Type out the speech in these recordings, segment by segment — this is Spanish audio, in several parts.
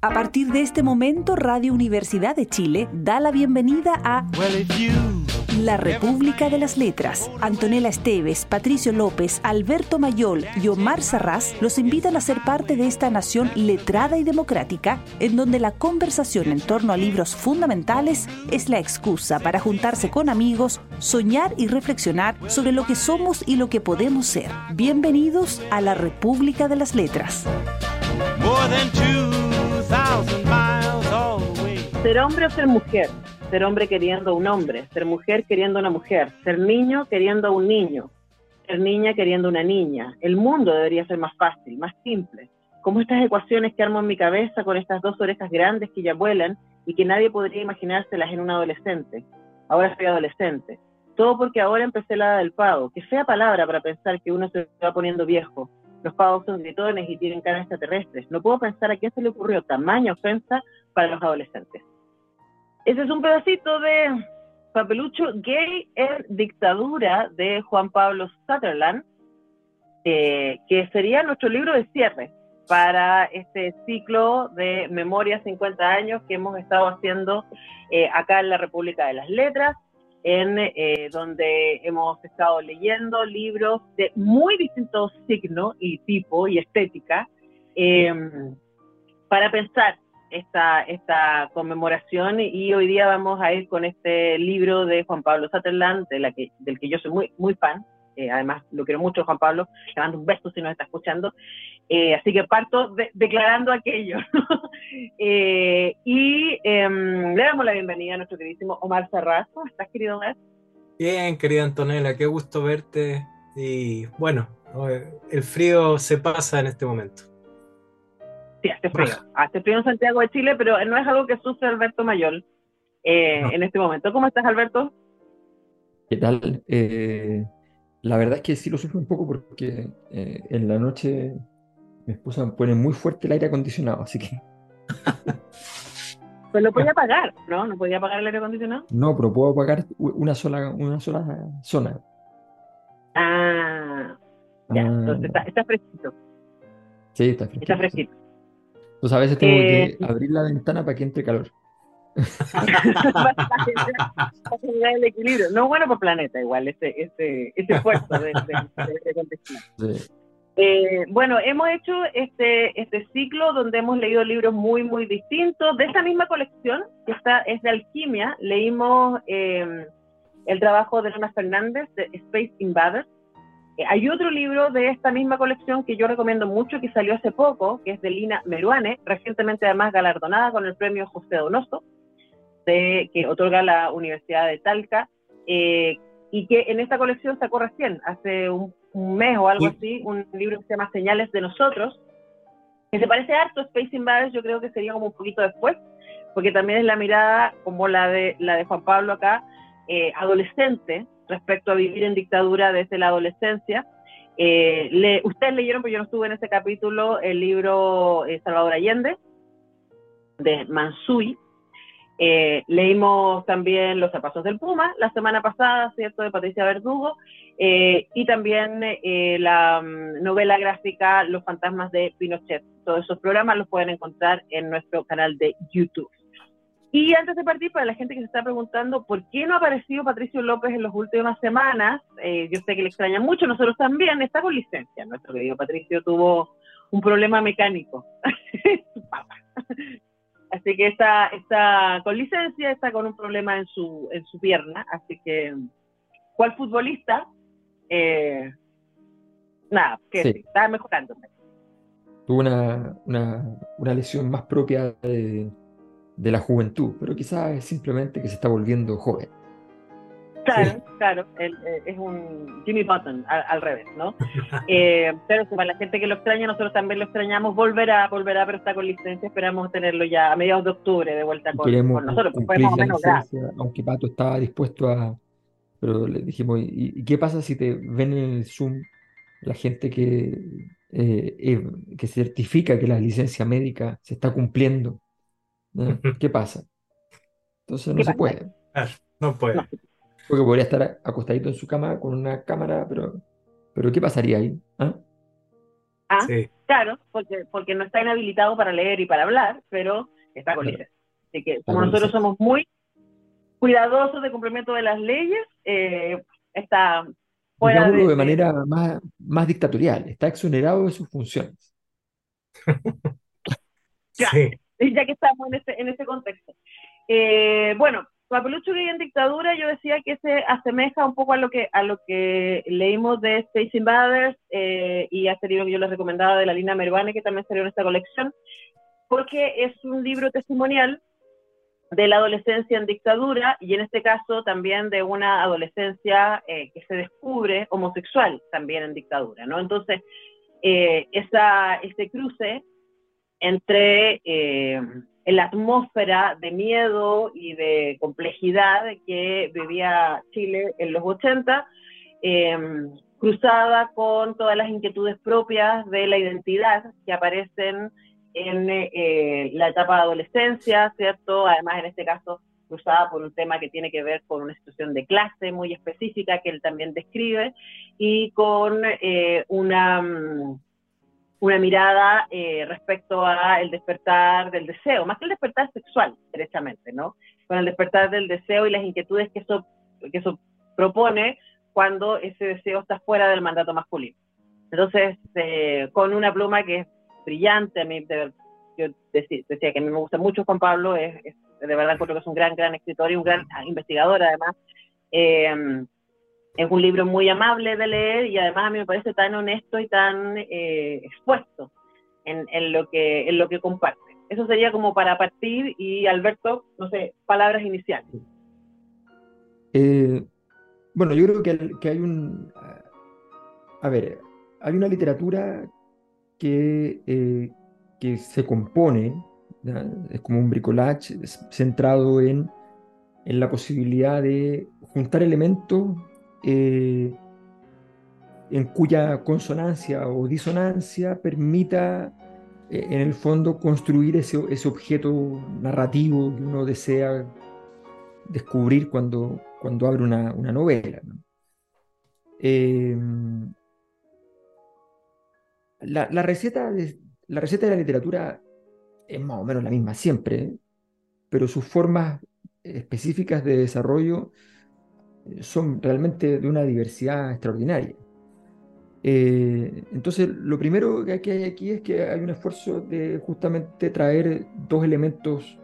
A partir de este momento, Radio Universidad de Chile da la bienvenida a La República de las Letras. Antonella Esteves, Patricio López, Alberto Mayol y Omar Sarraz los invitan a ser parte de esta nación letrada y democrática, en donde la conversación en torno a libros fundamentales es la excusa para juntarse con amigos, soñar y reflexionar sobre lo que somos y lo que podemos ser. Bienvenidos a La República de las Letras. Ser hombre o ser mujer, ser hombre queriendo un hombre, ser mujer queriendo una mujer, ser niño queriendo un niño, ser niña queriendo una niña. El mundo debería ser más fácil, más simple. Como estas ecuaciones que armo en mi cabeza con estas dos orejas grandes que ya vuelan y que nadie podría imaginárselas en un adolescente. Ahora soy adolescente. Todo porque ahora empecé la edad del pavo. Qué fea palabra para pensar que uno se va poniendo viejo. Los pavos son gritones y tienen cara extraterrestres. No puedo pensar a quién se le ocurrió tamaña ofensa para los adolescentes. Ese es un pedacito de Papelucho Gay en Dictadura de Juan Pablo Sutherland, eh, que sería nuestro libro de cierre para este ciclo de Memoria 50 años que hemos estado haciendo eh, acá en la República de las Letras en eh, donde hemos estado leyendo libros de muy distintos signos y tipo y estética em, para pensar esta, esta conmemoración. Y hoy día vamos a ir con este libro de Juan Pablo Sutherland, de la que, del que yo soy muy, muy fan, eh, además lo quiero mucho Juan Pablo, le mando un beso si nos está escuchando, eh, así que parto declarando aquello. Eh, y em, le damos la bienvenida a nuestro queridísimo Omar Serraz. ¿Cómo estás, querido Omar? Bien, querida Antonella, qué gusto verte. Y bueno, el frío se pasa en este momento. Sí, hace frío. Hace frío en Santiago de Chile, pero no es algo que sufre Alberto Mayol en este momento. ¿Cómo estás, Alberto? ¿Qué tal? la verdad es que sí lo sufro un poco porque en la noche mi esposa pone muy fuerte el aire acondicionado, así que. Pues lo podía apagar, ¿no? ¿No podía apagar el aire acondicionado? No, pero puedo apagar una sola, una sola zona. Ah, ya, ah. entonces está, está, fresquito. Sí, está fresquito. Está fresquito. Entonces a veces tengo que eh, abrir la ventana para que entre calor. para el equilibrio. No bueno el planeta, igual, ese, ese, ese esfuerzo de, de, sí. Eh, bueno, hemos hecho este, este ciclo donde hemos leído libros muy, muy distintos. De esta misma colección, que está, es de alquimia, leímos em, el trabajo de Luna Fernández, de Space Invaders. Eh, hay otro libro de esta misma colección que yo recomiendo mucho, que salió hace poco, que es de Lina Meruane, recientemente además galardonada con el premio José Donoso, que otorga la Universidad de Talca, eh, y que en esta colección sacó recién, hace un un mes o algo así, un libro que se llama Señales de Nosotros, que se parece harto a Space Invaders, yo creo que sería como un poquito después, porque también es la mirada como la de, la de Juan Pablo acá, eh, adolescente, respecto a vivir en dictadura desde la adolescencia. Eh, le, ustedes leyeron, pero yo no estuve en ese capítulo, el libro eh, Salvador Allende, de Mansui, eh, leímos también Los zapatos del Puma la semana pasada, ¿cierto?, de Patricia Verdugo, eh, y también eh, la mm, novela gráfica Los fantasmas de Pinochet. Todos esos programas los pueden encontrar en nuestro canal de YouTube. Y antes de partir, para la gente que se está preguntando por qué no ha aparecido Patricio López en las últimas semanas, yo sé que le extraña mucho, nosotros también, está con licencia. Nuestro querido Patricio tuvo un problema mecánico. Así que está, está con licencia, está con un problema en su, en su pierna. Así que, ¿cuál futbolista? Eh, nada, que está mejorando. Tuvo una, una, lesión más propia de, de la juventud, pero quizás es simplemente que se está volviendo joven. Claro, claro, eh, es un Jimmy Button al, revés, ¿no? Eh, pero para la gente que lo extraña, nosotros también lo extrañamos, volverá, volverá, pero está con licencia, esperamos tenerlo ya a mediados de octubre de vuelta con, nosotros, pues aunque Pato estaba dispuesto a, pero le dijimos, ¿y, qué pasa si te ven en el Zoom la gente que, eh, que certifica que la licencia médica se está cumpliendo? ¿Qué pasa? Entonces no se puede. no puede. Porque podría estar acostadito en su cama con una cámara, pero, pero ¿qué pasaría ahí? ¿Ah? ¿Ah? Sí. Claro, porque, porque no está inhabilitado para leer y para hablar, pero está con licencia. Así que como nosotros somos muy cuidadosos de cumplimiento de las leyes, eh, está fuera de, de, manera más, más dictatorial, está exonerado de sus funciones. ya, ya que estamos en ese, en ese contexto. Eh, bueno, Papelucho que en dictadura, yo decía que se asemeja un poco a lo que, a lo que leímos de Space Invaders eh, y a este libro que yo les recomendaba de la Lina Mervane, que también salió en esta colección, porque es un libro testimonial de la adolescencia en dictadura y en este caso también de una adolescencia eh, que se descubre homosexual también en dictadura, ¿no? Entonces, eh, ese cruce entre la atmósfera de miedo y de complejidad que vivía Chile en los 80, cruzada con todas las inquietudes propias de la identidad que aparecen en eh, la etapa de adolescencia, ¿cierto? Además, en este caso, cruzada por un tema que tiene que ver con una situación de clase muy específica que él también describe y con eh, una, mm, una mirada eh, respecto a el despertar del deseo, más que el despertar sexual, derechamente, ¿no? Con el despertar del deseo y las inquietudes que eso, que eso propone cuando ese deseo está fuera del mandato masculino. Entonces, con una pluma que es brillante. A mí, yo decía, que a mí me gusta mucho Juan Pablo, es, de verdad creo que es un gran, gran escritor y un gran investigador además. Eh, es un libro muy amable de leer y además a mí me parece tan honesto y tan eh, expuesto en, lo que, en lo que comparte. Eso sería como para partir y Alberto, no sé, palabras iniciales. Eh, bueno, yo creo que, que hay un... A ver, hay una literatura que, eh, que se compone, es como un bricolage centrado en, en, la posibilidad de juntar elementos eh, en cuya consonancia o disonancia permita eh, en el fondo construir ese, ese, objeto narrativo que uno desea descubrir cuando, cuando abre una, una novela. ¿no? La, receta de, la receta de la literatura es más o menos la misma siempre, pero sus formas específicas de desarrollo son realmente de una diversidad extraordinaria. Eh, entonces, lo primero que hay aquí es que hay un esfuerzo de justamente traer dos elementos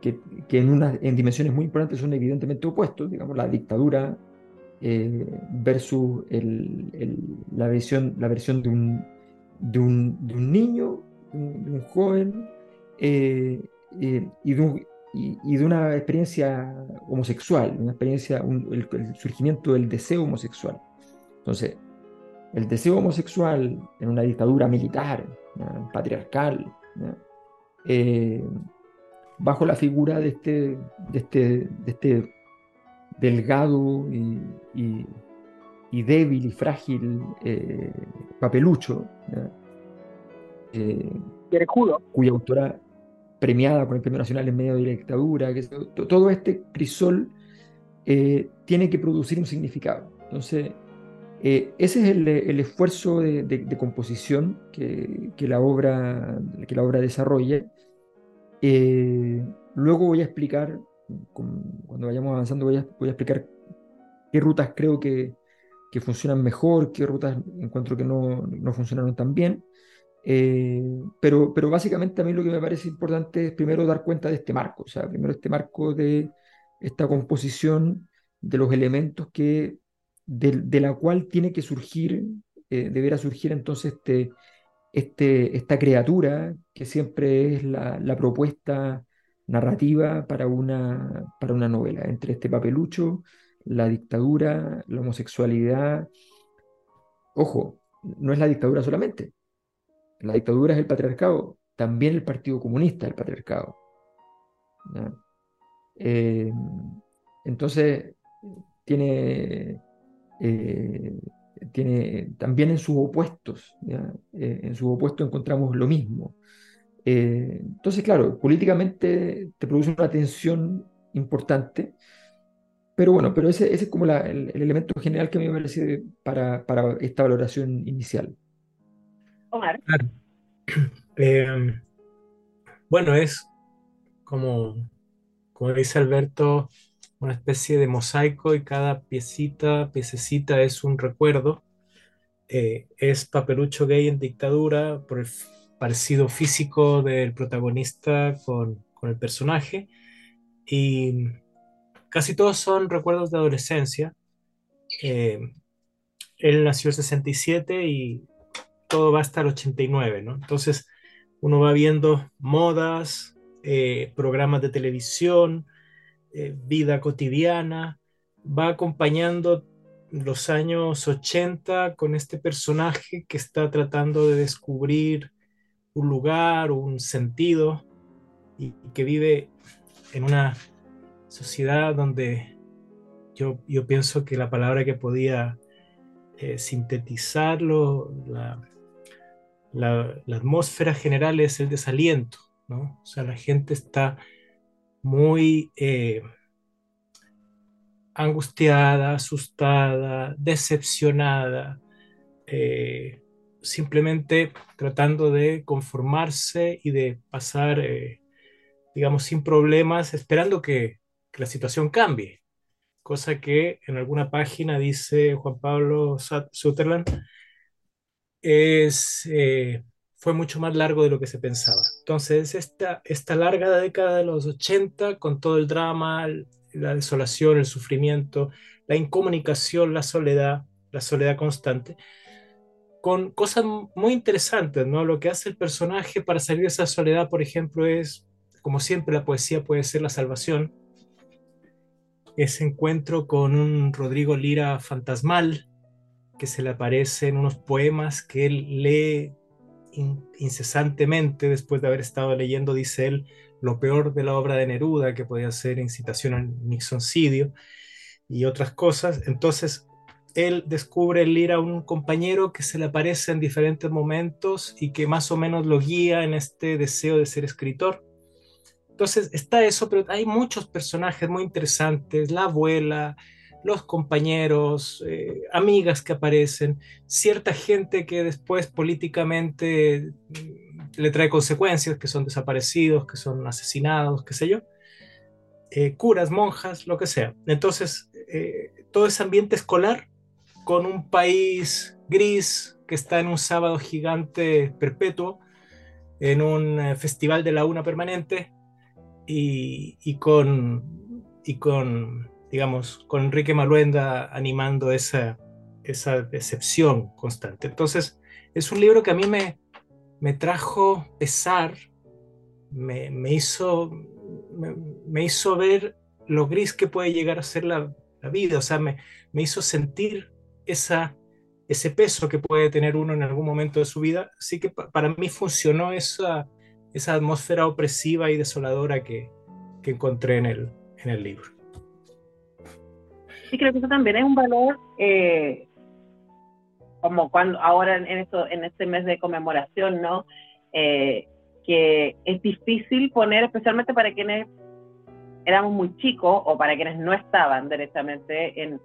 que, en, en dimensiones muy importantes son evidentemente opuestos, digamos, la dictadura eh, versus la, versión, la versión de un, de un, un niño, de un, joven, eh, eh, y, de y, de una experiencia homosexual, una experiencia, el, surgimiento del deseo homosexual. Entonces, el deseo homosexual en una dictadura militar, patriarcal, eh, bajo la figura de este, de este, de este delgado y, y débil y frágil eh, papelucho, eh, cuya autora premiada con el Premio Nacional en medio de la dictadura, que todo este crisol eh, tiene que producir un significado. Entonces, ese es el, esfuerzo de, composición que, la obra, que la obra desarrolla. luego voy a explicar, cuando vayamos avanzando, voy a, explicar qué rutas creo que, que funcionan mejor, qué rutas encuentro que no, no funcionaron tan bien. Eh, pero, pero básicamente a mí lo que me parece importante es primero dar cuenta de este marco, o sea, primero este marco de esta composición de los elementos que, de, la cual tiene que surgir, eh, deberá surgir entonces este, este, esta criatura que siempre es la, la propuesta narrativa para una, para una novela, entre este papelucho la dictadura, la homosexualidad. Ojo, no es la dictadura solamente. La dictadura es el patriarcado, también el Partido Comunista es el patriarcado. Eh, entonces, tiene, eh, tiene también en sus opuestos, eh, en sus opuestos encontramos lo mismo. entonces, claro, políticamente te produce una tensión importante pero bueno, pero ese, es como el, elemento general que a mí me parece para, para esta valoración inicial. Omar. Em, bueno, es como, como dice Alberto, una especie de mosaico y cada piecita, piececita es un recuerdo. Eh, es papelucho gay en dictadura por el parecido físico del protagonista con, con el personaje y casi todos son recuerdos de adolescencia. Eh, él nació en 67 y todo va hasta el 89, ¿no? Entonces uno va viendo modas, eh, programas de televisión, eh, vida cotidiana, va acompañando los años 80 con este personaje que está tratando de descubrir un lugar, un sentido, y, que vive en una sociedad donde yo, yo pienso que la palabra que podía eh, sintetizarlo, la, la, atmósfera general es el desaliento, ¿no? O sea, la gente está muy eh, angustiada, asustada, decepcionada, eh, simplemente tratando de conformarse y de pasar, eh, digamos, sin problemas, esperando que, la situación cambie. Cosa que en alguna página dice Juan Pablo Sutherland, es, eh, fue mucho más largo de lo que se pensaba. Entonces, esta, esta larga década de los 80, con todo el drama, la desolación, el sufrimiento, la incomunicación, la soledad, la soledad constante, con cosas muy interesantes, ¿no? Lo que hace el personaje para salir de esa soledad, por ejemplo, es, como siempre, la poesía puede ser la salvación. Ese encuentro con un Rodrigo Lira fantasmal, que se le aparece en unos poemas que él lee incesantemente después de haber estado leyendo, dice él, lo peor de la obra de Neruda, que podía ser incitación al Nixoncidio y otras cosas. Entonces, él descubre el ir a un compañero que se le aparece en diferentes momentos y que más o menos lo guía en este deseo de ser escritor. Entonces está eso, pero hay muchos personajes muy interesantes, la abuela, los compañeros, eh, amigas que aparecen, cierta gente que después políticamente mm, le trae consecuencias, que son desaparecidos, que son asesinados, qué sé yo, eh, curas, monjas, lo que sea. Entonces, eh, todo ese ambiente escolar con un país gris que está en un sábado gigante perpetuo, en un festival de la una permanente y, con, y con digamos, con Enrique Maluenda animando esa, esa decepción constante. Entonces, es un libro que a mí me, me trajo pesar, me, me hizo, me, hizo ver lo gris que puede llegar a ser la, vida, o sea, me, me hizo sentir esa, ese peso que puede tener uno en algún momento de su vida. Así que para mí funcionó esa, esa atmósfera opresiva y desoladora que, que encontré en el, en el libro. Sí, creo que eso también es un valor, eh, como cuando ahora en, esto, en este mes de conmemoración, ¿no? Eh, que es difícil poner, especialmente para quienes éramos muy chicos o para quienes no estaban directamente en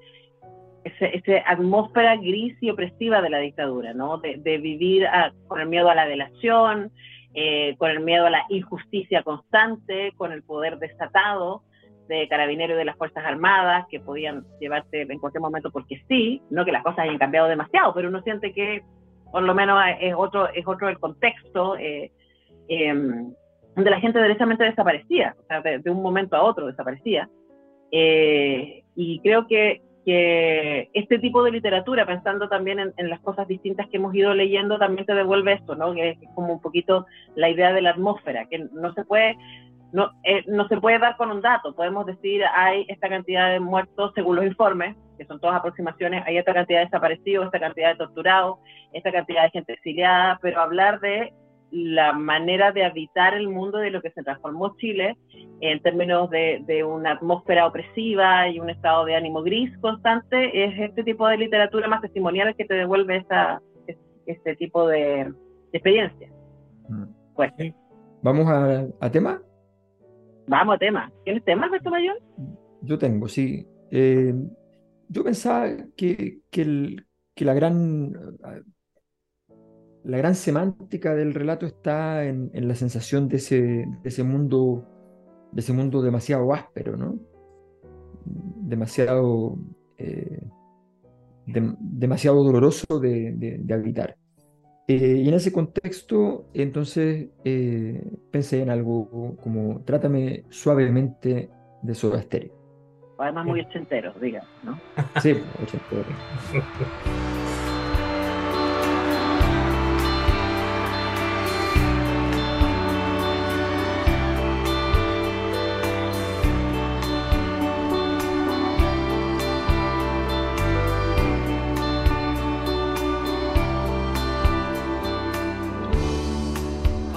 esa atmósfera gris y opresiva de la dictadura, ¿no? De, vivir con el miedo a la delación, eh, con el miedo a la injusticia constante, con el poder desatado, de carabineros de las Fuerzas Armadas que podían llevarte en cualquier momento porque sí, no que las cosas hayan cambiado demasiado, pero uno siente que por lo menos es otro, es otro el contexto eh, em, donde la gente derechamente desaparecía, o sea, de, un momento a otro desaparecía. Eh, y creo que, que, este tipo de literatura, pensando también en, en, las cosas distintas que hemos ido leyendo, también te devuelve esto, ¿no? Que es como un poquito la idea de la atmósfera, que no se puede no, eh, no se puede dar con un dato. Podemos decir, hay esta cantidad de muertos según los informes, que son todas aproximaciones, hay esta cantidad de desaparecidos, esta cantidad de torturados, esta cantidad de gente exiliada, pero hablar de la manera de habitar el mundo de lo que se transformó Chile en términos de, de, una atmósfera opresiva y un estado de ánimo gris constante, es este tipo de literatura más testimonial que te devuelve esa, este tipo de, experiencia. Mm. Pues. ¿Vamos a, a tema? Vamos a tema. ¿Tienes tema, Alberto Mayor? Yo tengo, sí. Eh, yo pensaba que, que, la gran... la gran semántica del relato está en, la sensación de ese, ese, mundo, de ese mundo demasiado áspero, ¿no? demasiado, eh, demasiado doloroso de, habitar. Eh, y en ese contexto, entonces, eh, pensé en algo como Trátame suavemente de Soda Stereo. Además muy ochentero, diga, ¿no? Sí, ochentero.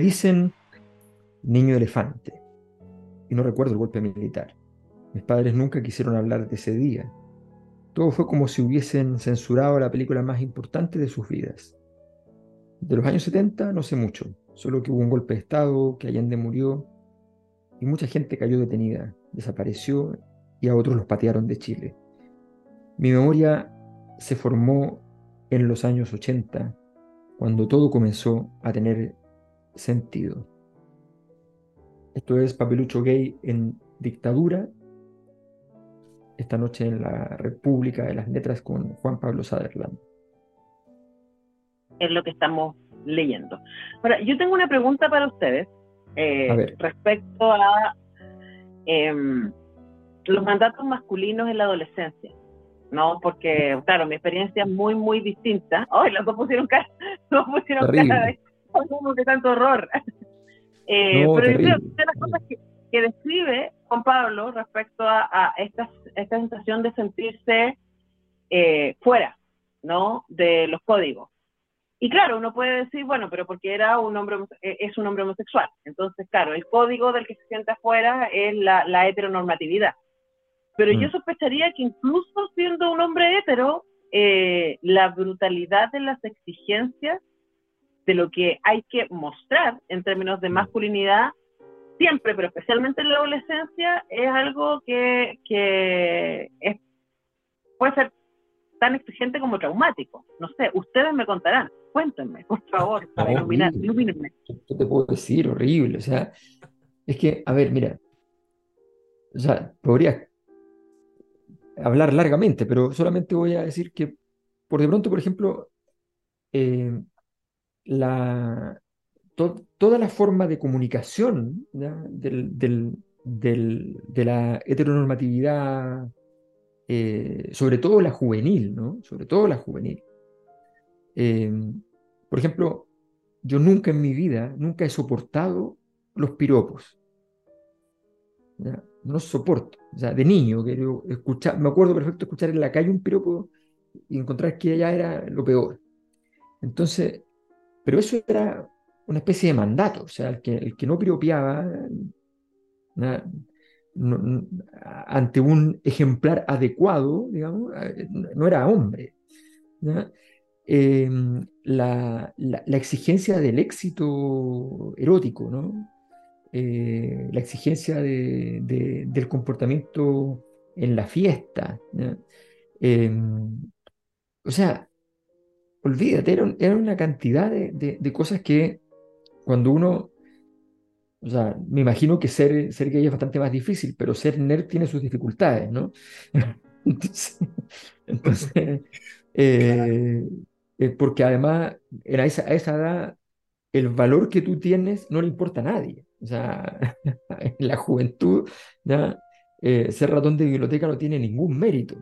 dicen niño elefante, y no recuerdo el golpe militar. Mis padres nunca quisieron hablar de ese día. Todo fue como si hubiesen censurado la película más importante de sus vidas. De los años 70 no sé mucho, solo que hubo un golpe de Estado, que Allende murió, y mucha gente cayó detenida, desapareció, y a otros los patearon de Chile. Mi memoria se formó en los años 80, cuando todo comenzó a tener sentido. Esto es Papelucho Gay en dictadura. Esta noche en la República de las Letras con Juan Pablo Saderland. Es lo que estamos leyendo. Ahora, yo tengo una pregunta para ustedes eh, respecto a em, los mandatos masculinos en la adolescencia. ¿no? Porque, claro, mi experiencia es muy, muy distinta. ¡Ay, los dos pusieron cara! Los pusieron cara de, de tanto horror. Eh, pero yo creo que las cosas que, que, describe Juan Pablo respecto a, a esta, esta sensación de sentirse eh, fuera, ¿no? De los códigos. Y claro, uno puede decir, bueno, pero porque era un hombre, eh, es un hombre homosexual. Entonces, claro, el código del que se siente afuera es la, la heteronormatividad. Pero yo mm. sospecharía que incluso siendo un hombre hetero, eh, la brutalidad de las exigencias de lo que hay que mostrar en términos de mm. masculinidad, siempre, pero especialmente en la adolescencia, es algo que, que es, puede ser tan exigente como traumático. No sé, ustedes me contarán, cuéntenme, por favor, para iluminar, ilumínenme. ¿Qué te puedo decir? Horrible, o sea, es que, a ver, mira, o sea, podría hablar largamente, pero solamente voy a decir que, por de pronto, por ejemplo, eh, la, toda la forma de comunicación del, de la heteronormatividad eh, sobre todo la juvenil, ¿no? Sobre todo la juvenil. Eh, por ejemplo, yo nunca en mi vida, nunca he soportado los piropos. No los soporto. O sea, de niño, que escuchar, me acuerdo perfecto escuchar en la calle un piropo y encontrar que ella era lo peor. Entonces, pero eso era una especie de mandato. O sea, el que, el que no piropeaba, ante un ejemplar adecuado, digamos, no era hombre. Em, la, exigencia del éxito erótico, ¿no? Eh, la exigencia del comportamiento en la fiesta. Em, o sea, olvídate, era, una cantidad de, cosas que cuando uno o sea, me imagino que ser, ser gay es bastante más difícil, pero ser nerd tiene sus dificultades, ¿no? entonces, eh, eh, porque además a esa, esa edad el valor que tú tienes no le importa a nadie. O sea, en la juventud, ¿ya? Eh, ser ratón de biblioteca no tiene ningún mérito.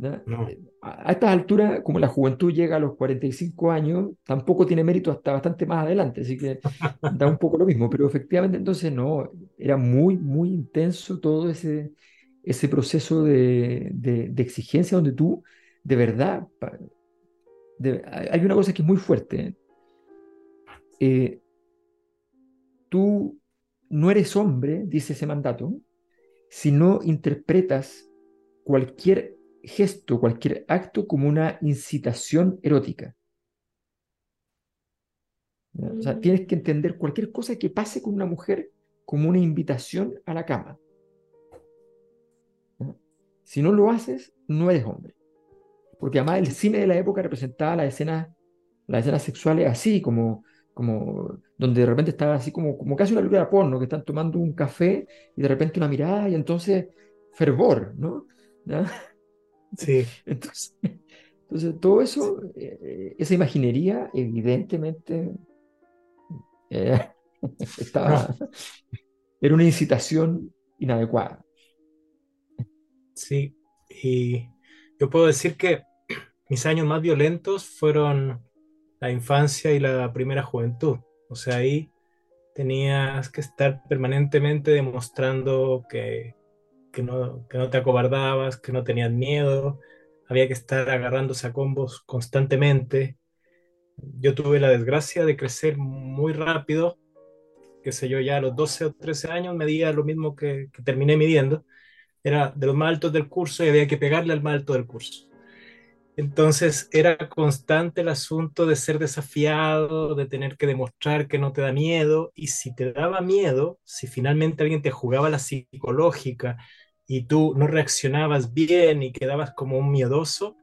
Eh, a, estas alturas, como la juventud llega a los 45 años, tampoco tiene mérito hasta bastante más adelante, así que da un poco lo mismo, pero efectivamente entonces no, era muy, muy intenso todo ese, ese proceso de, de, exigencia donde tú, de verdad, hay una cosa que es muy fuerte. Eh, tú no eres hombre, dice ese mandato, si no interpretas cualquier gesto, cualquier acto como una incitación erótica. O sea, mm. tienes que entender cualquier cosa que pase con una mujer como una invitación a la cama. Si no lo haces, no eres hombre. Porque además el cine de la época representaba las escenas, las escenas sexuales así, como, como donde de repente estaba así como, como casi una película de porno, que están tomando un café y de repente una mirada y entonces fervor, ¿no? Sí. Entonces, entonces todo eso, eh, esa imaginería, evidentemente, eh, estaba, era una incitación inadecuada. Sí, y yo puedo decir que mis años más violentos fueron la infancia y la primera juventud. O sea, ahí tenías que estar permanentemente demostrando que que no, que no te acobardabas, que no tenías miedo, había que estar agarrándose a combos constantemente. Yo tuve la desgracia de crecer muy rápido, que sé yo, ya a los 12 o 13 años medía lo mismo que, que terminé midiendo. Era de los más altos del curso y había que pegarle al más alto del curso. Entonces era constante el asunto de ser desafiado, de tener que demostrar que no te da miedo, y si te daba miedo, si finalmente alguien te jugaba la psicológica y tú no reaccionabas bien y quedabas como un miedoso,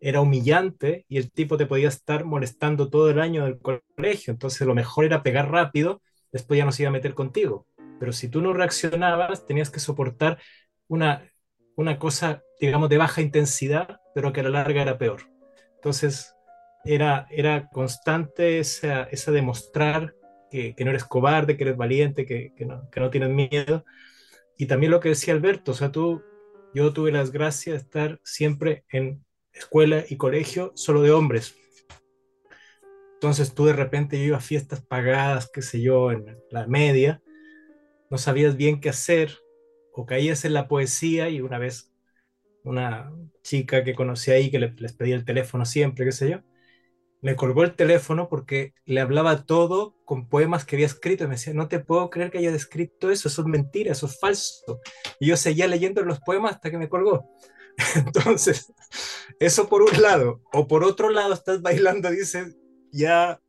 era humillante y el tipo te podía estar molestando todo el año del colegio, entonces lo mejor era pegar rápido, después ya no se iba a meter contigo. Pero si tú no reaccionabas, tenías que soportar una, una cosa, digamos, de baja intensidad, pero que a la larga era peor. Entonces, era, era constante esa, esa demostrar que, que, no eres cobarde, que eres valiente, que, que, no, que no tienes miedo. Y también lo que decía Alberto, o sea, tú, yo tuve las gracias de estar siempre en escuela y colegio solo de hombres. Entonces tú de repente yo iba a fiestas pagadas, qué sé yo, en la media, no sabías bien qué hacer, o caías en la poesía y una vez una chica que conocí ahí, que les pedía el teléfono siempre, qué sé yo, me colgó el teléfono porque le hablaba todo con poemas que había escrito y me decía, no te puedo creer que haya escrito eso, eso es mentira, eso es falso. Y yo seguía leyendo los poemas hasta que me colgó. Entonces, eso por un lado. O por otro lado, estás bailando, dices, ya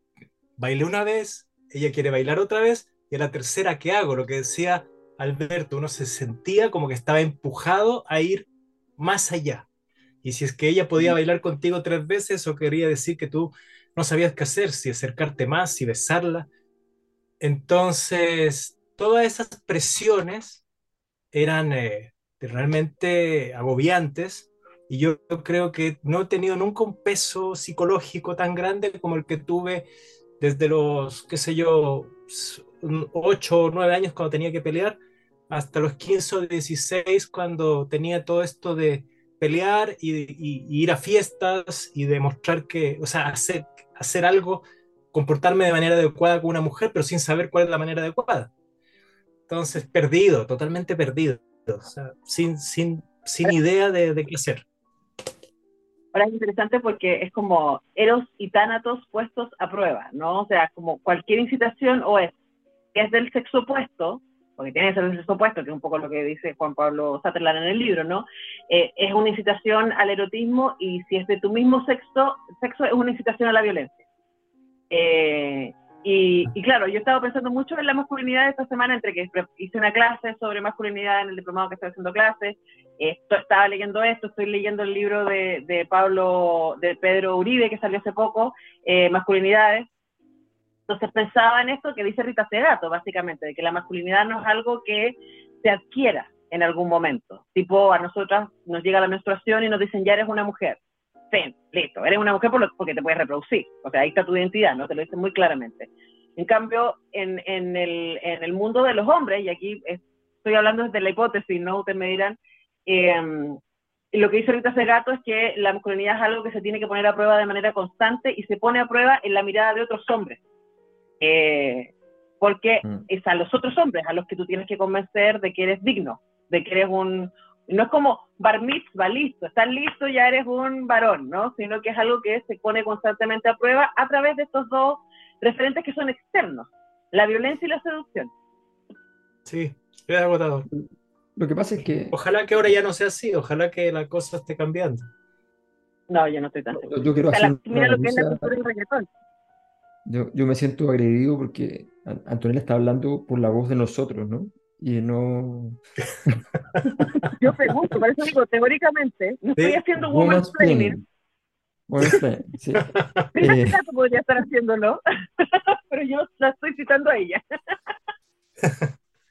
bailé una vez, ella quiere bailar otra vez, y a la tercera, ¿qué hago? Lo que decía Alberto, uno se sentía como que estaba empujado a ir más allá. Y si es que ella podía bailar contigo tres veces, eso quería decir que tú no sabías qué hacer, si acercarte más, si besarla. Entonces, todas esas presiones eran eh, realmente agobiantes y yo creo que no he tenido nunca un peso psicológico tan grande como el que tuve desde los, qué sé yo, 8 o 9 años cuando tenía que pelear hasta los 15 o 16 cuando tenía todo esto de pelear y, ir a fiestas y demostrar que, o sea, hacer, hacer algo, comportarme de manera adecuada con una mujer, pero sin saber cuál es la manera adecuada. Entonces, perdido, totalmente perdido, o sea, sin, sin, sin idea de, de qué hacer. Ahora es interesante porque es como Eros y Tánatos puestos a prueba, ¿no? O sea, como cualquier incitación o es es del sexo opuesto, porque tiene que ser sexo opuesto, que es un poco lo que dice Juan Pablo Sutherland en el libro, ¿no? Eh, es una incitación al erotismo y si es de tu mismo sexo, sexo es una incitación a la violencia. Eh, y, claro, yo he estado pensando mucho en la masculinidad esta semana, entre que hice una clase sobre masculinidad en el diplomado que estoy haciendo clases, estaba leyendo esto, estoy leyendo el libro de, de, Pablo, de Pedro Uribe, que salió hace poco, eh, Masculinidades, entonces pensaba en esto que dice Rita Segato, básicamente, de que la masculinidad no es algo que se adquiera en algún momento. Tipo, a nosotras nos llega la menstruación y nos dicen, ya eres una mujer. Sí, listo, eres una mujer porque te puedes reproducir. O sea, ahí está tu identidad, ¿no? Te lo dicen muy claramente. En cambio, en, en, el, en el mundo de los hombres, y aquí estoy hablando desde la hipótesis, ¿no? Ustedes me dirán, eh, lo que dice Rita Segato es que la masculinidad es algo que se tiene que poner a prueba de manera constante y se pone a prueba en la mirada de otros hombres. Eh, porque mm. es a los otros hombres a los que tú tienes que convencer de que eres digno, de que eres un... No es como bar mitzvah, listo, estás listo, ya eres un varón, ¿no? Sino que es algo que se pone constantemente a prueba a través de estos dos referentes que son externos, la violencia y la seducción. Sí, estoy agotado. Lo que pasa es que... Ojalá que ahora ya no sea así, ojalá que la cosa esté cambiando. No, yo no estoy tan Yo quiero hacer mira lo que es la cultura del reggaetón. Yo, yo me siento agredido porque Antonella está hablando por la voz de nosotros, ¿no? Y no. yo pregunto, por eso digo, teóricamente, no estoy haciendo woman's planning. Woman's planning, sí. eh, podría estar haciéndolo, pero yo la estoy citando a ella.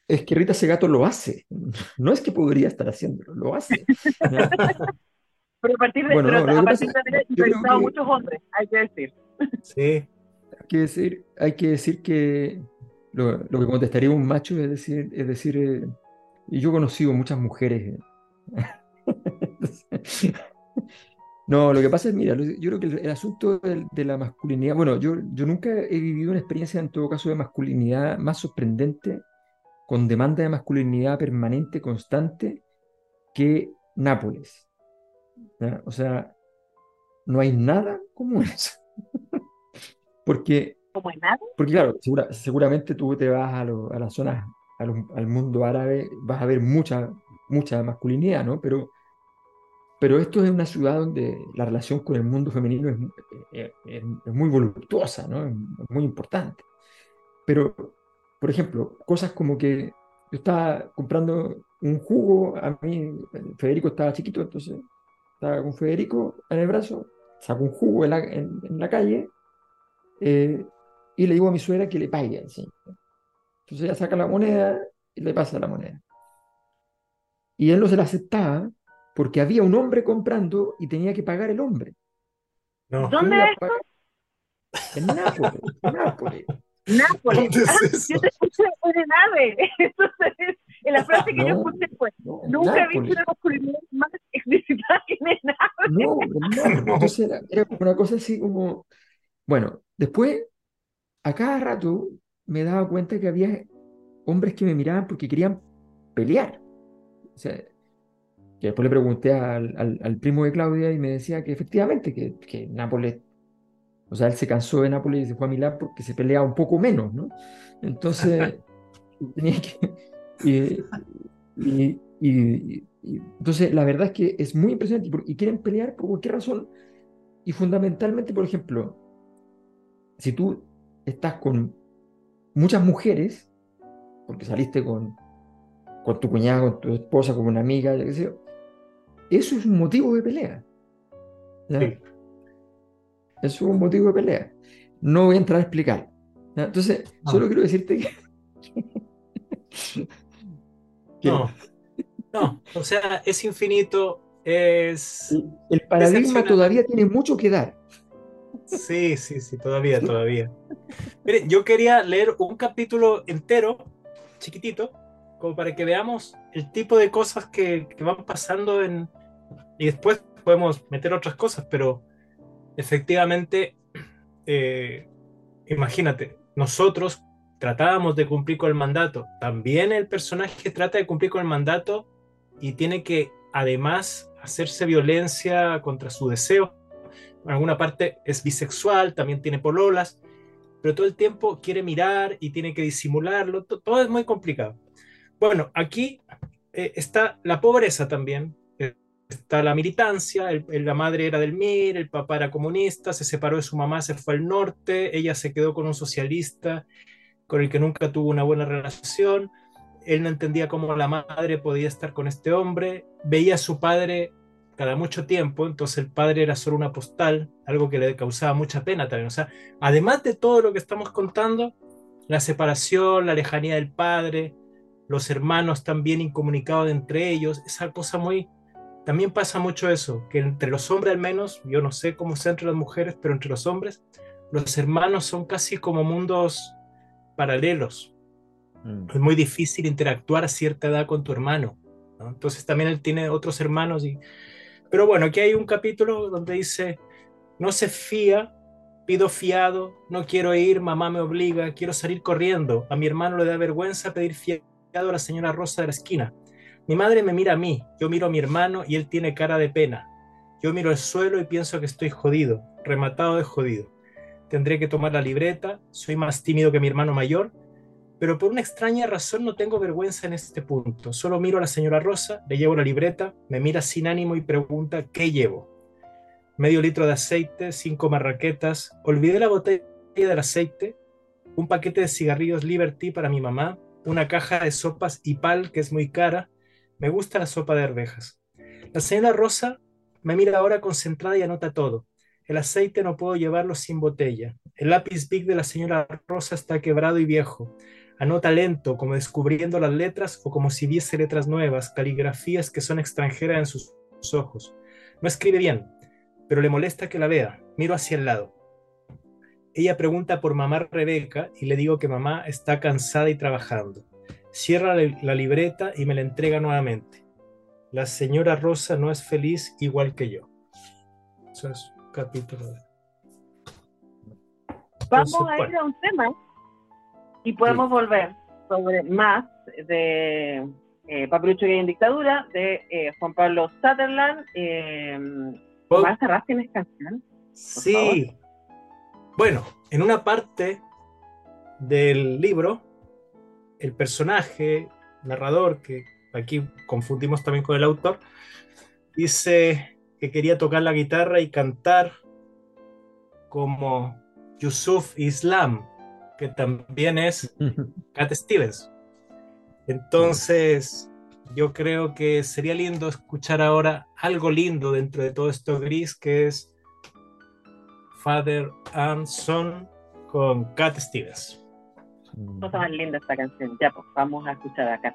es que Rita Segato lo hace. No es que podría estar haciéndolo, lo hace. pero a partir de, bueno, no, a partir de muchos hombres, hay que decir. Sí que decir, hay que decir que lo, que contestaría un macho es decir, es decir, eh, yo he conocido muchas mujeres. no, lo que pasa es, mira, yo creo que el, asunto de, la masculinidad, bueno, yo, yo nunca he vivido una experiencia en todo caso de masculinidad más sorprendente, con demanda de masculinidad permanente, constante, que Nápoles. O sea, no hay nada como eso. Porque, porque claro, seguramente tú te vas a, a las zonas, al mundo árabe, vas a ver mucha, mucha masculinidad, ¿no? Pero, pero esto es una ciudad donde la relación con el mundo femenino es, eh, eh, es, muy voluptuosa, ¿no? Es muy importante. Pero, por ejemplo, cosas como que yo estaba comprando un jugo, a mí Federico estaba chiquito, entonces estaba con Federico en el brazo, saco un jugo en la, en la calle eh, y le digo a mi suegra que le pague Entonces ella saca la moneda y le pasa la moneda. Y él no se la aceptaba porque había un hombre comprando y tenía que pagar el hombre. ¿Dónde En Nápoles, Nápoles. Nápoles. Ah, yo te escuché de nave. Entonces, en la frase que yo escuché fue, nunca he visto una masculinidad más explícita que en Nápoles. No, no, entonces era, era una cosa así como, bueno, después, a cada rato me daba cuenta que había hombres que me miraban porque querían pelear. O sea, que después le pregunté al, al, primo de Claudia y me decía que efectivamente, que, que, Nápoles, o sea, él se cansó de Nápoles y se fue a Milán porque se peleaba un poco menos, ¿no? Entonces, tenía que... Y, y, entonces, la verdad es que es muy impresionante y, quieren pelear por cualquier razón. Y fundamentalmente, por ejemplo, si tú estás con muchas mujeres, porque saliste con, con tu cuñada, con tu esposa, con una amiga, eso es un motivo de pelea. Eso es un motivo de pelea. No voy a entrar a explicar. Entonces, ah. solo quiero decirte que... no, no, o sea, es infinito, es... El, paradigma todavía tiene mucho que dar. Sí, sí, sí, todavía, todavía. Mire, yo quería leer un capítulo entero, chiquitito, como para que veamos el tipo de cosas que, van pasando en... Y después podemos meter otras cosas, pero efectivamente, eh, imagínate, nosotros tratábamos de cumplir con el mandato. También el personaje trata de cumplir con el mandato y tiene que además hacerse violencia contra su deseo en alguna parte es bisexual, también tiene pololas, pero todo el tiempo quiere mirar y tiene que disimularlo, todo es muy complicado. Bueno, aquí eh, está la pobreza también, está la militancia, la madre era del MIR, el papá era comunista, se separó de su mamá, se fue al norte, ella se quedó con un socialista con el que nunca tuvo una buena relación, él no entendía cómo la madre podía estar con este hombre, veía a su padre cada mucho tiempo, entonces el padre era solo una postal, algo que le causaba mucha pena también. O sea, además de todo lo que estamos contando, la separación, la lejanía del padre, los hermanos también incomunicados entre ellos, esa cosa muy... También pasa mucho eso, que entre los hombres al menos, yo no sé cómo sea entre las mujeres, pero entre los hombres, los hermanos son casi como mundos paralelos. Mm. Es muy difícil interactuar a cierta edad con tu hermano. Entonces también él tiene otros hermanos y pero bueno, aquí hay un capítulo donde dice, no se fía, pido fiado, no quiero ir, mamá me obliga, quiero salir corriendo. A mi hermano le da vergüenza pedir fiado a la señora Rosa de la esquina. Mi madre me mira a mí, yo miro a mi hermano y él tiene cara de pena. Yo miro el suelo y pienso que estoy jodido, rematado de jodido. Tendré que tomar la libreta, soy más tímido que mi hermano mayor pero por una extraña razón no tengo vergüenza en este punto. Solo miro a la señora Rosa, le llevo la libreta, me mira sin ánimo y pregunta ¿qué llevo? Medio litro de aceite, cinco marraquetas, olvidé la botella del aceite, un paquete de cigarrillos Liberty para mi mamá, una caja de sopas y pal que es muy cara, me gusta la sopa de arvejas. La señora Rosa me mira ahora concentrada y anota todo. El aceite no puedo llevarlo sin botella. El lápiz Big de la señora Rosa está quebrado y viejo. Anota lento, como descubriendo las letras o como si viese letras nuevas, caligrafías que son extranjeras en sus ojos. No escribe bien, pero le molesta que la vea. Miro hacia el lado. Ella pregunta por mamá Rebeca y le digo que mamá está cansada y trabajando. Cierra la libreta y me la entrega nuevamente. La señora Rosa no es feliz igual que yo. Eso es capítulo. Vamos a ir a un tema y podemos volver sobre más de eh, Papelucho hay en dictadura, de eh, Juan Pablo Sutherland. Eh, ¿Vas a tienes canción? Sí. Bueno, en una parte del libro, el personaje, narrador, que aquí confundimos también con el autor, dice que quería tocar la guitarra y cantar como Yusuf Islam, que también es Cat Stevens. Entonces, yo creo que sería lindo escuchar ahora algo lindo dentro de todo esto gris que es Father and Son con Cat Stevens. No está más linda esta canción. Ya, pues vamos a escuchar a Cat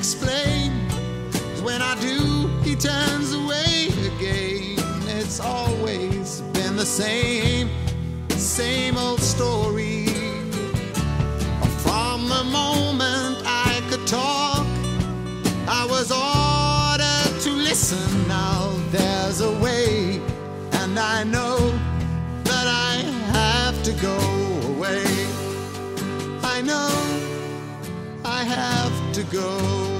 Explain? When I do, he turns away again. It's always been the same, same old story. To go.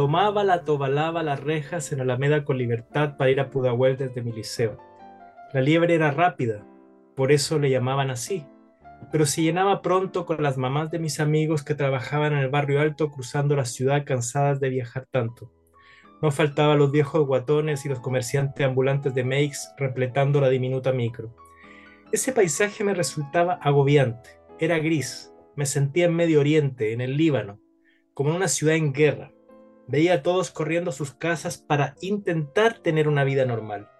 Tomaba la tobalaba las rejas en Alameda con libertad para ir a Pudahuel desde mi liceo. La liebre era rápida, por eso le llamaban así, pero se llenaba pronto con las mamás de mis amigos que trabajaban en el barrio alto cruzando la ciudad cansadas de viajar tanto. No faltaban los viejos guatones y los comerciantes ambulantes de Makes repletando la diminuta micro. Ese paisaje me resultaba agobiante, era gris, me sentía en Medio Oriente, en el Líbano, como en una ciudad en guerra Veía a todos corriendo sus casas para intentar tener una vida normal.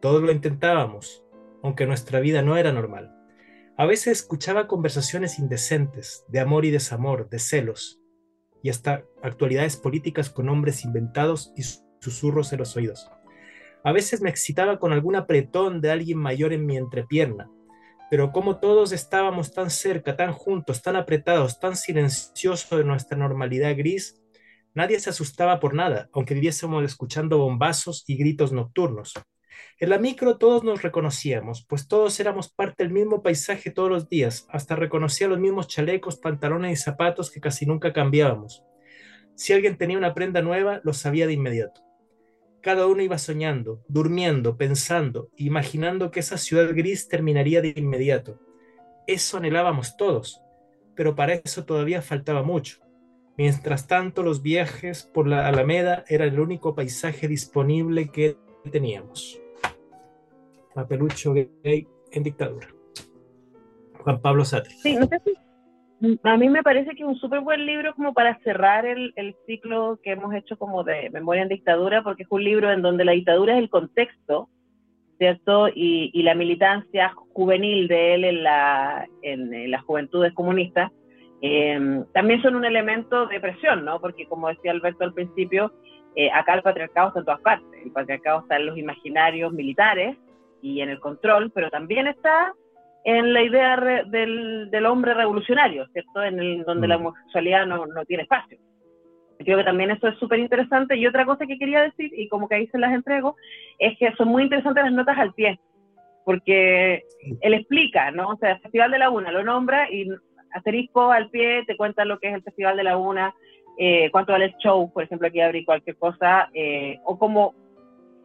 Todos lo intentábamos, aunque nuestra vida no era normal. A veces escuchaba conversaciones indecentes, de amor y desamor, de celos, y hasta actualidades políticas con hombres inventados y susurros en los oídos. A veces me excitaba con algún apretón de alguien mayor en mi entrepierna, pero como todos estábamos tan cerca, tan juntos, tan apretados, tan silenciosos de nuestra normalidad gris, Nadie se asustaba por nada, aunque viviésemos escuchando bombazos y gritos nocturnos. En la micro todos nos reconocíamos, pues todos éramos parte del mismo paisaje todos los días, hasta reconocía los mismos chalecos, pantalones y zapatos que casi nunca cambiábamos. Si alguien tenía una prenda nueva, lo sabía de inmediato. Cada uno iba soñando, durmiendo, pensando, imaginando que esa ciudad gris terminaría de inmediato. Eso anhelábamos todos, pero para eso todavía faltaba mucho. Mientras tanto, los viajes por la Alameda eran el único paisaje disponible que teníamos. Papelucho gay en dictadura. Juan Pablo Sartre. Sí, no sé si, A mí me parece que es un súper buen libro como para cerrar el, el, ciclo que hemos hecho como de Memoria en Dictadura, porque es un libro en donde la dictadura es el contexto, ¿cierto? Y, y la militancia juvenil de él en, la, en, las juventudes comunistas eh, también son un elemento de presión, ¿no? Porque como decía Alberto al principio, eh, acá el patriarcado está en todas partes. El patriarcado está en los imaginarios militares y en el control, pero también está en la idea del, del, hombre revolucionario, ¿cierto? En el, donde la mm. homosexualidad no, no tiene espacio. Creo que también eso es súper interesante. Y otra cosa que quería decir, y como que ahí se las entrego, es que son muy interesantes las notas al pie, porque él explica, ¿no? O sea, el Festival de la Una lo nombra y asterisco al pie te cuenta lo que es el Festival de la Una, eh, cuánto vale el show, por ejemplo, aquí abrí cualquier cosa, eh, o como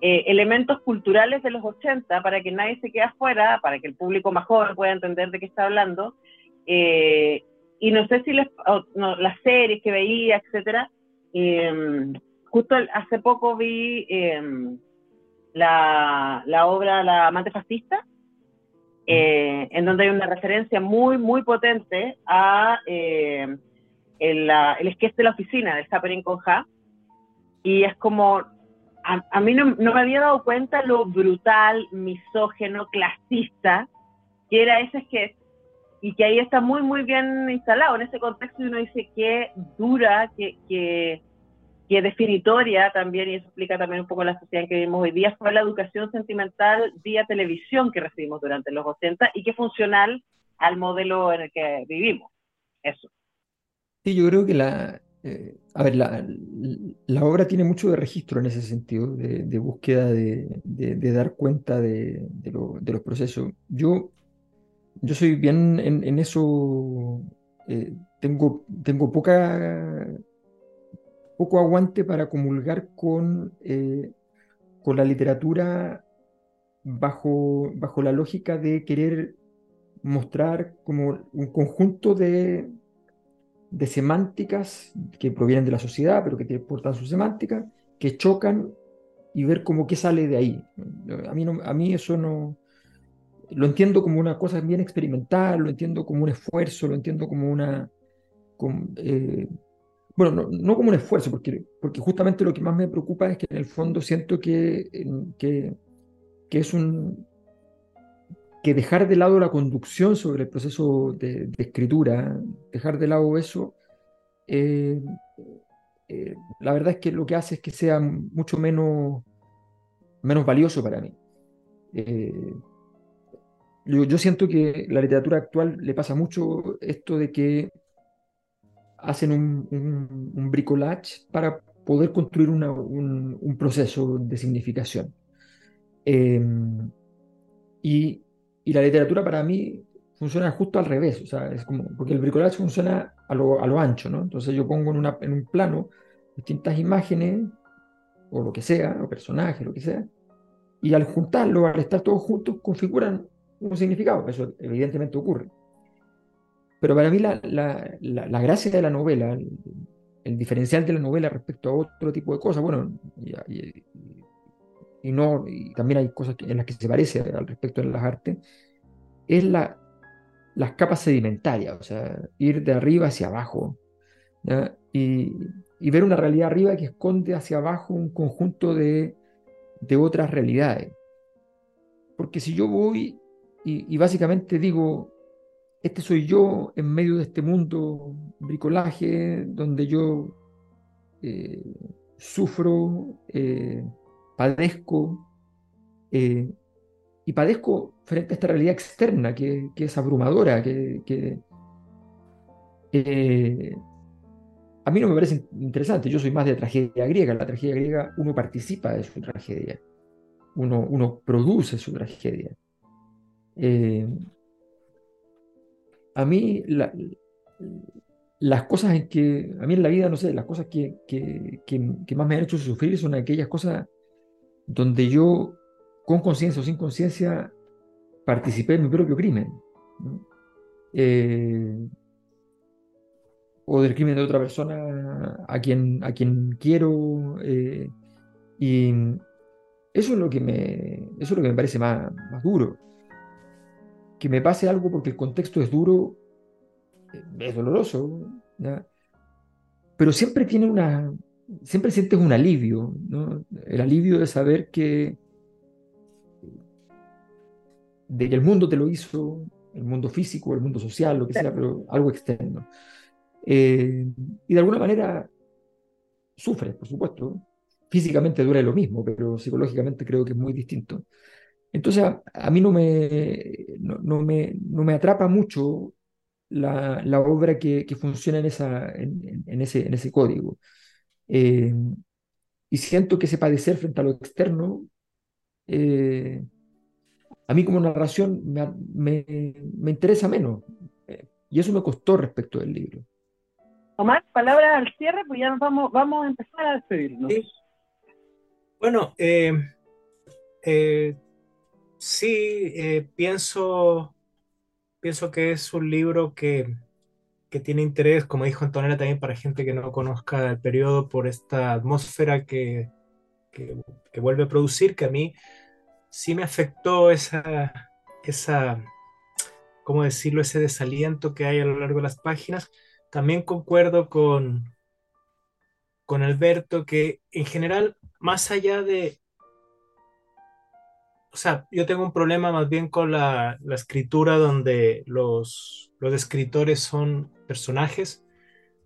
eh, elementos culturales de los 80 para que nadie se quede afuera, para que el público más joven pueda entender de qué está hablando. Eh, y no sé si les, las series que veía, etcétera. Em, justo hace poco vi em, la, la, obra La amante fascista, eh, en donde hay una referencia muy, muy potente a em, el, el de la oficina del Happening con Ja. Y es como a, mí no, me había dado cuenta lo brutal, misógeno, clasista que era ese sketch y que ahí está muy, muy bien instalado en ese contexto y uno dice que dura, que, que, que definitoria también, y eso explica también un poco la sociedad en que vivimos hoy día, fue la educación sentimental vía televisión que recibimos durante los 80 y que es funcional al modelo en el que vivimos. Eso. Sí, yo creo que la, eh, a ver, la, obra tiene mucho de registro en ese sentido, de, búsqueda de, dar cuenta de, los procesos. Yo, yo soy bien en, eso, eh, tengo, tengo poca, poco aguante para comulgar con, eh, con la literatura bajo, bajo la lógica de querer mostrar como un conjunto de, de semánticas que provienen de la sociedad, pero que portan su semántica, que chocan y ver cómo qué sale de ahí. A mí, a mí eso no... Lo entiendo como una cosa bien experimental, lo entiendo como un esfuerzo, lo entiendo como una... Eh, bueno, no, como un esfuerzo, porque, justamente lo que más me preocupa es que en el fondo siento que, que, que es un, que dejar de lado la conducción sobre el proceso de, escritura, dejar de lado eso, eh, eh, la verdad es que lo que hace es que sea mucho menos, menos valioso para mí. Eh, yo, siento que la literatura actual le pasa mucho esto de que hacen un, un, bricolage para poder construir un, proceso de significación. y y la literatura para mí funciona justo al revés, o sea, es como, porque el bricolage funciona a lo, a lo ancho, ¿no? Entonces yo pongo en, una, en un plano distintas imágenes, o lo que sea, o personajes, lo que sea, y al juntarlo, al estar todos juntos, configuran un significado, eso evidentemente ocurre. Pero para mí la, la, la, gracia de la novela, el, diferencial de la novela respecto a otro tipo de cosas, bueno, y, no, también hay cosas en las que se parece al respecto de las artes, es la, las capas sedimentarias, o sea, ir de arriba hacia abajo, y, y, ver una realidad arriba que esconde hacia abajo un conjunto de, de otras realidades. Porque si yo voy y, y, básicamente digo, este soy yo en medio de este mundo bricolaje, donde yo eh, sufro, eh, padezco, eh, y padezco frente a esta realidad externa que, es abrumadora, que, a mí no me parece interesante, yo soy más de tragedia griega, la tragedia griega uno participa de su tragedia, uno, uno produce su tragedia. A mí las cosas en que, a mí en la vida, no sé, las cosas que, que más me han hecho sufrir son aquellas cosas donde yo, con conciencia o sin conciencia, participé en mi propio crimen. Eh, o del crimen de otra persona a quien, a quien quiero. Eh, y eso es lo que me, eso es lo que me parece más, más duro. Que me pase algo porque el contexto es duro, es doloroso, pero siempre tiene una, siempre sientes un alivio, el alivio de saber que, de que el mundo te lo hizo, el mundo físico, el mundo social, lo que sea, pero algo externo. Eh, y de alguna manera sufres, por supuesto. Físicamente dura lo mismo, pero psicológicamente creo que es muy distinto. Entonces, a, mí no me, no, me, no me atrapa mucho la, la obra que, que, funciona en, esa, en, en, ese, en ese código. Eh, y siento que ese padecer frente a lo externo, eh, a mí como narración me, me, me interesa menos. Eh, y eso me costó respecto del libro. Omar, palabras al cierre, pues ya nos vamos, vamos a empezar a despedirnos. Bueno, sí, pienso, pienso que es un libro que, que tiene interés, como dijo Antonella, también para gente que no conozca el periodo, por esta atmósfera que, que, vuelve a producir, que a mí sí me afectó esa, esa, ¿cómo decirlo?, ese desaliento que hay a lo largo de las páginas. También concuerdo con, con Alberto que en general, más allá de, o sea, yo tengo un problema más bien con la, la escritura donde los, los, escritores son personajes.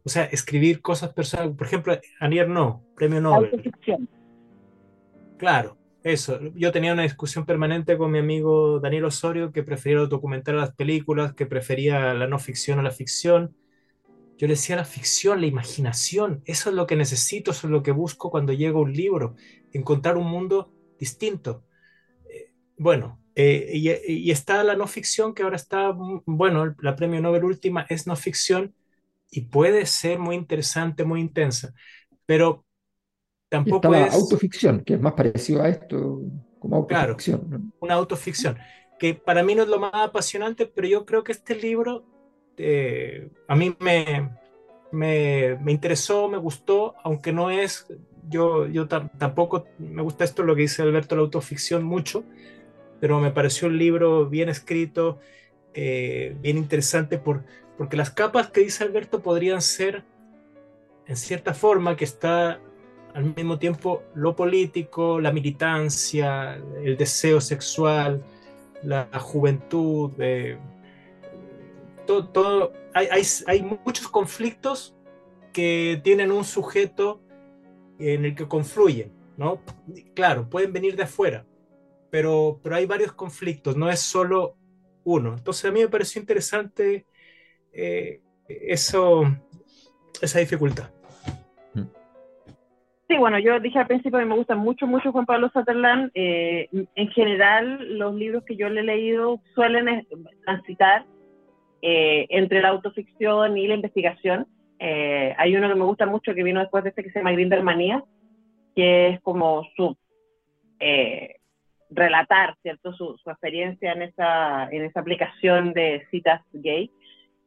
O sea, escribir cosas personales. Por ejemplo, Anier no, premio Nobel. Claro, eso. Yo tenía una discusión permanente con mi amigo Daniel Osorio que prefería a las películas, que prefería la no ficción a la ficción. Yo le decía la ficción, la imaginación. Eso es lo que necesito, eso es lo que busco cuando llego a un libro. Encontrar un mundo distinto bueno, eh, y, está la no ficción, que ahora está, bueno, la premio Nobel última es no ficción y puede ser muy interesante, muy intensa, pero tampoco está la autoficción, que es más parecido a esto como autoficción. Claro, una autoficción, que para mí no es lo más apasionante, pero yo creo que este libro eh, a mí me, me, me, interesó, me gustó, aunque no es, yo, yo tampoco me gusta esto, lo que dice Alberto, la autoficción mucho, pero me pareció un libro bien escrito, eh, bien interesante, por, porque las capas que dice Alberto podrían ser, en cierta forma, que está al mismo tiempo lo político, la militancia, el deseo sexual, la, juventud, eh, todo, todo hay, hay, hay, muchos conflictos que tienen un sujeto en el que confluyen, ¿no? Claro, pueden venir de afuera, pero, pero hay varios conflictos, no es solo uno. Entonces a mí me pareció interesante eh, eso, esa dificultad. Sí, bueno, yo dije al principio que me gusta mucho, mucho Juan Pablo Sutherland. Eh, en general, los libros que yo le he leído suelen transitar eh, entre la autoficción y la investigación. hay uno que me gusta mucho que vino después de este que se llama Grindelmanía, que es como su relatar, ¿cierto?, su, experiencia en esa, en esa aplicación de citas gay.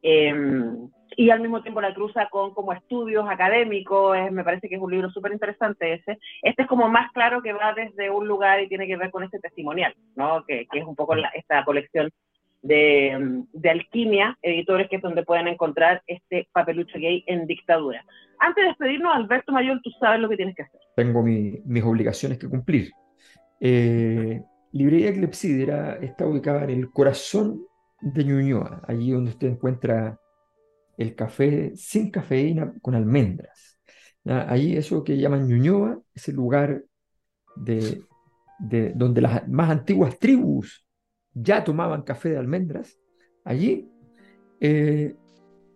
Em, y al mismo tiempo la cruza con como estudios académicos, me parece que es un libro súper interesante ese. Este es como más claro que va desde un lugar y tiene que ver con este testimonial, ¿no? Que, es un poco esta colección de, de, Alquimia, editores, que es donde pueden encontrar este papelucho gay en dictadura. Antes de despedirnos, Alberto Mayor, tú sabes lo que tienes que hacer. Tengo mis obligaciones que cumplir. Eh, librería Clepsidra está ubicada en el corazón de Ñuñoa, allí donde usted encuentra el café sin cafeína con almendras. Allí eso que llaman Ñuñoa es el lugar de, donde las más antiguas tribus ya tomaban café de almendras. Allí, eh,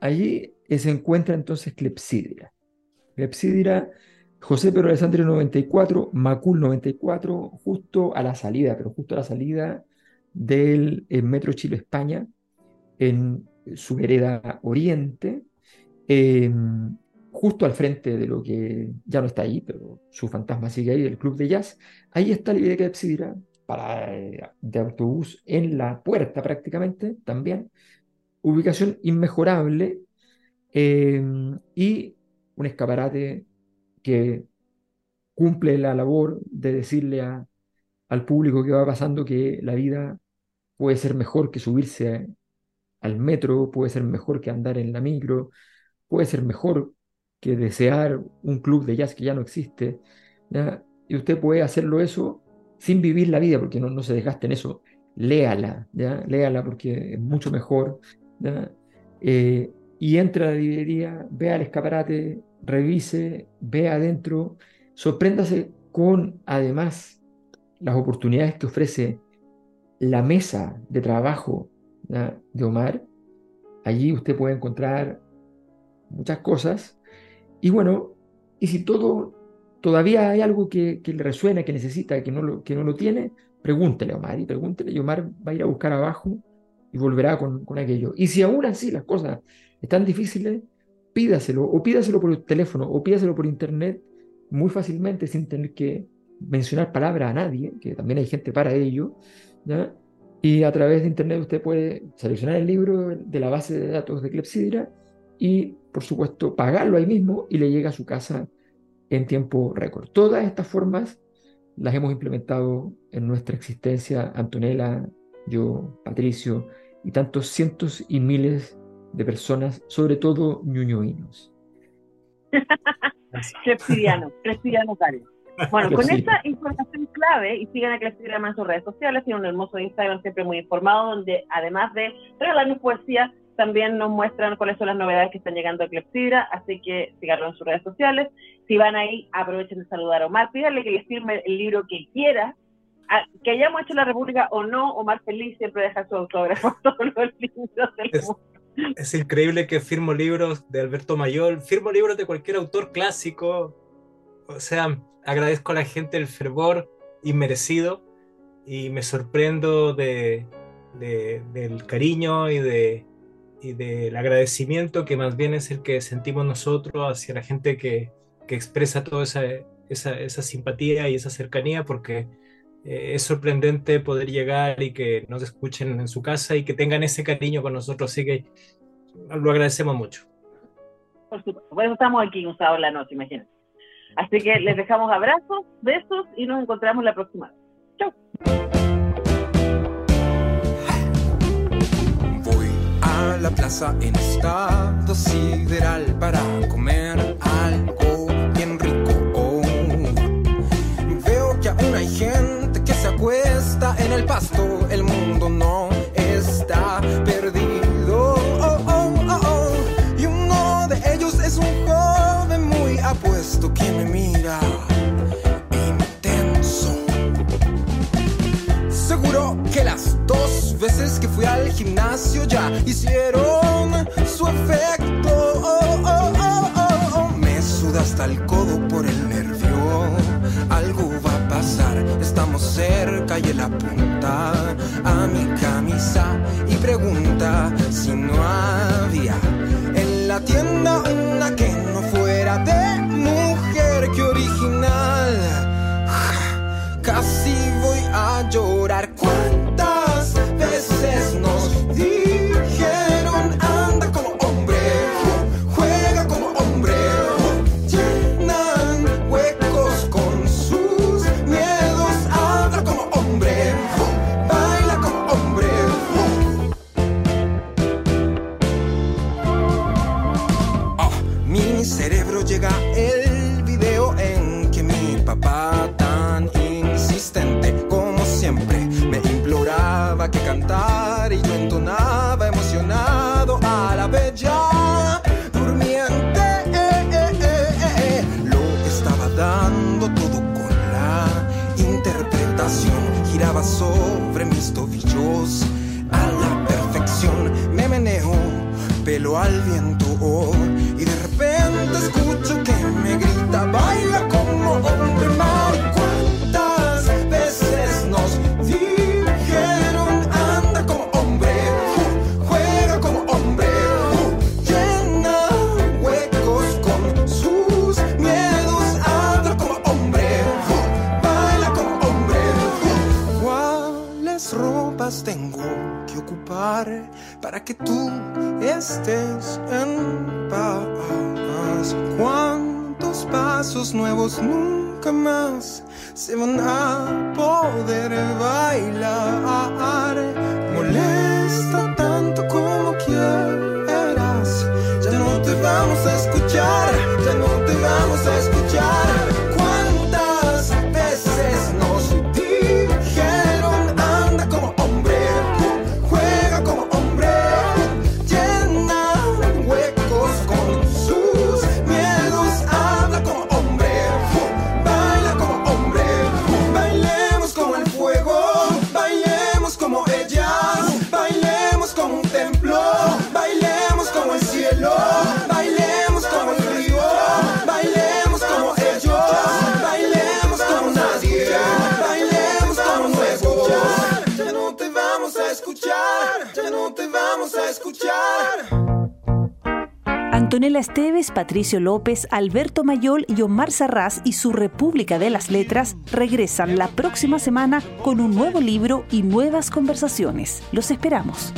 allí se encuentra entonces Clepsidra. Clepsidra José Pedro Alessandro 94, Macul 94, justo a la salida, pero justo a la salida del eh, Metro Chile-España, en su vereda oriente, em, justo al frente de lo que ya no está ahí, pero su fantasma sigue ahí, el club de jazz. Ahí está la biblioteca de Psidira, para, eh, de autobús en la puerta prácticamente también. Ubicación inmejorable em, y un escaparate que cumple la labor de decirle al público que va pasando que la vida puede ser mejor que subirse al metro, puede ser mejor que andar en la micro, puede ser mejor que desear un club de jazz que ya no existe. Y usted puede hacerlo eso sin vivir la vida, porque no, no se desgaste en eso. Léala, ¿ya? léala porque es mucho mejor. Eh, y entra a la librería, vea el escaparate, revise, vea adentro, sorpréndase con además las oportunidades que ofrece la mesa de trabajo de Omar. Allí usted puede encontrar muchas cosas. Y bueno, y si todo todavía hay algo que, le resuena, que necesita, que no, lo, que no lo tiene, pregúntele a Omar y pregúntele y Omar va a ir a buscar abajo y volverá con, con aquello. Y si aún así las cosas están difíciles, pídaselo o pídaselo por el teléfono o pídaselo por internet muy fácilmente sin tener que mencionar palabras a nadie, que también hay gente para ello. Y a través de internet usted puede seleccionar el libro de la base de datos de Clepsidra y, por supuesto, pagarlo ahí mismo y le llega a su casa en tiempo récord. Todas estas formas las hemos implementado en nuestra existencia, Antonella, yo, Patricio y tantos cientos y miles de personas, sobre todo ñuñoínos. Clepsidiano, Clepsidiano Cari. Bueno, con esta información clave, y sigan a Clepsidra en sus redes sociales, tiene un hermoso Instagram siempre muy informado, donde además de regalarnos poesía, también nos muestran cuáles son las novedades que están llegando a Clepsidra, así que síganlo en sus redes sociales. Si van ahí, aprovechen de saludar a Omar, pídanle que les firme el libro que quiera, que hayamos hecho la República o no, Omar Feliz siempre deja su autógrafo todos los libros del es, Es increíble que firmo libros de Alberto Mayol, firmo libros de cualquier autor clásico, o sea, agradezco a la gente el fervor inmerecido y me sorprendo de, del cariño y de y del agradecimiento que más bien es el que sentimos nosotros hacia la gente que, expresa toda esa, esa, simpatía y esa cercanía, porque eh, es sorprendente poder llegar y que nos escuchen en su casa y que tengan ese cariño con nosotros, así que lo agradecemos mucho. Por supuesto, por eso estamos aquí un sábado en la noche, imagínense. Así que les dejamos abrazos, besos y nos encontramos la próxima. Chau. la plaza en estado sideral para comer algo el pasto, el mundo no está perdido. Oh, oh, y uno de ellos es un joven muy apuesto que me mira. Intenso. Seguro que las dos veces que fui al gimnasio ya hicieron cerca y él apunta a mi camisa y pregunta si no había en la tienda una pelo al viento oh, y de repente escucho que me grita, baila como hombre mar. ¿Cuántas veces nos dijeron anda como hombre, juega como hombre, llena huecos con sus miedos, anda como hombre, baila como hombre. ¿Cuáles ropas tengo que ocupar para que tú estés en paz? ¿Cuántos pasos nuevos nunca más se van a poder bailar? Antonella Esteves, Patricio López, Alberto Mayol y Omar Sarraz y su República de las Letras regresan la próxima semana con un nuevo libro y nuevas conversaciones. Los esperamos.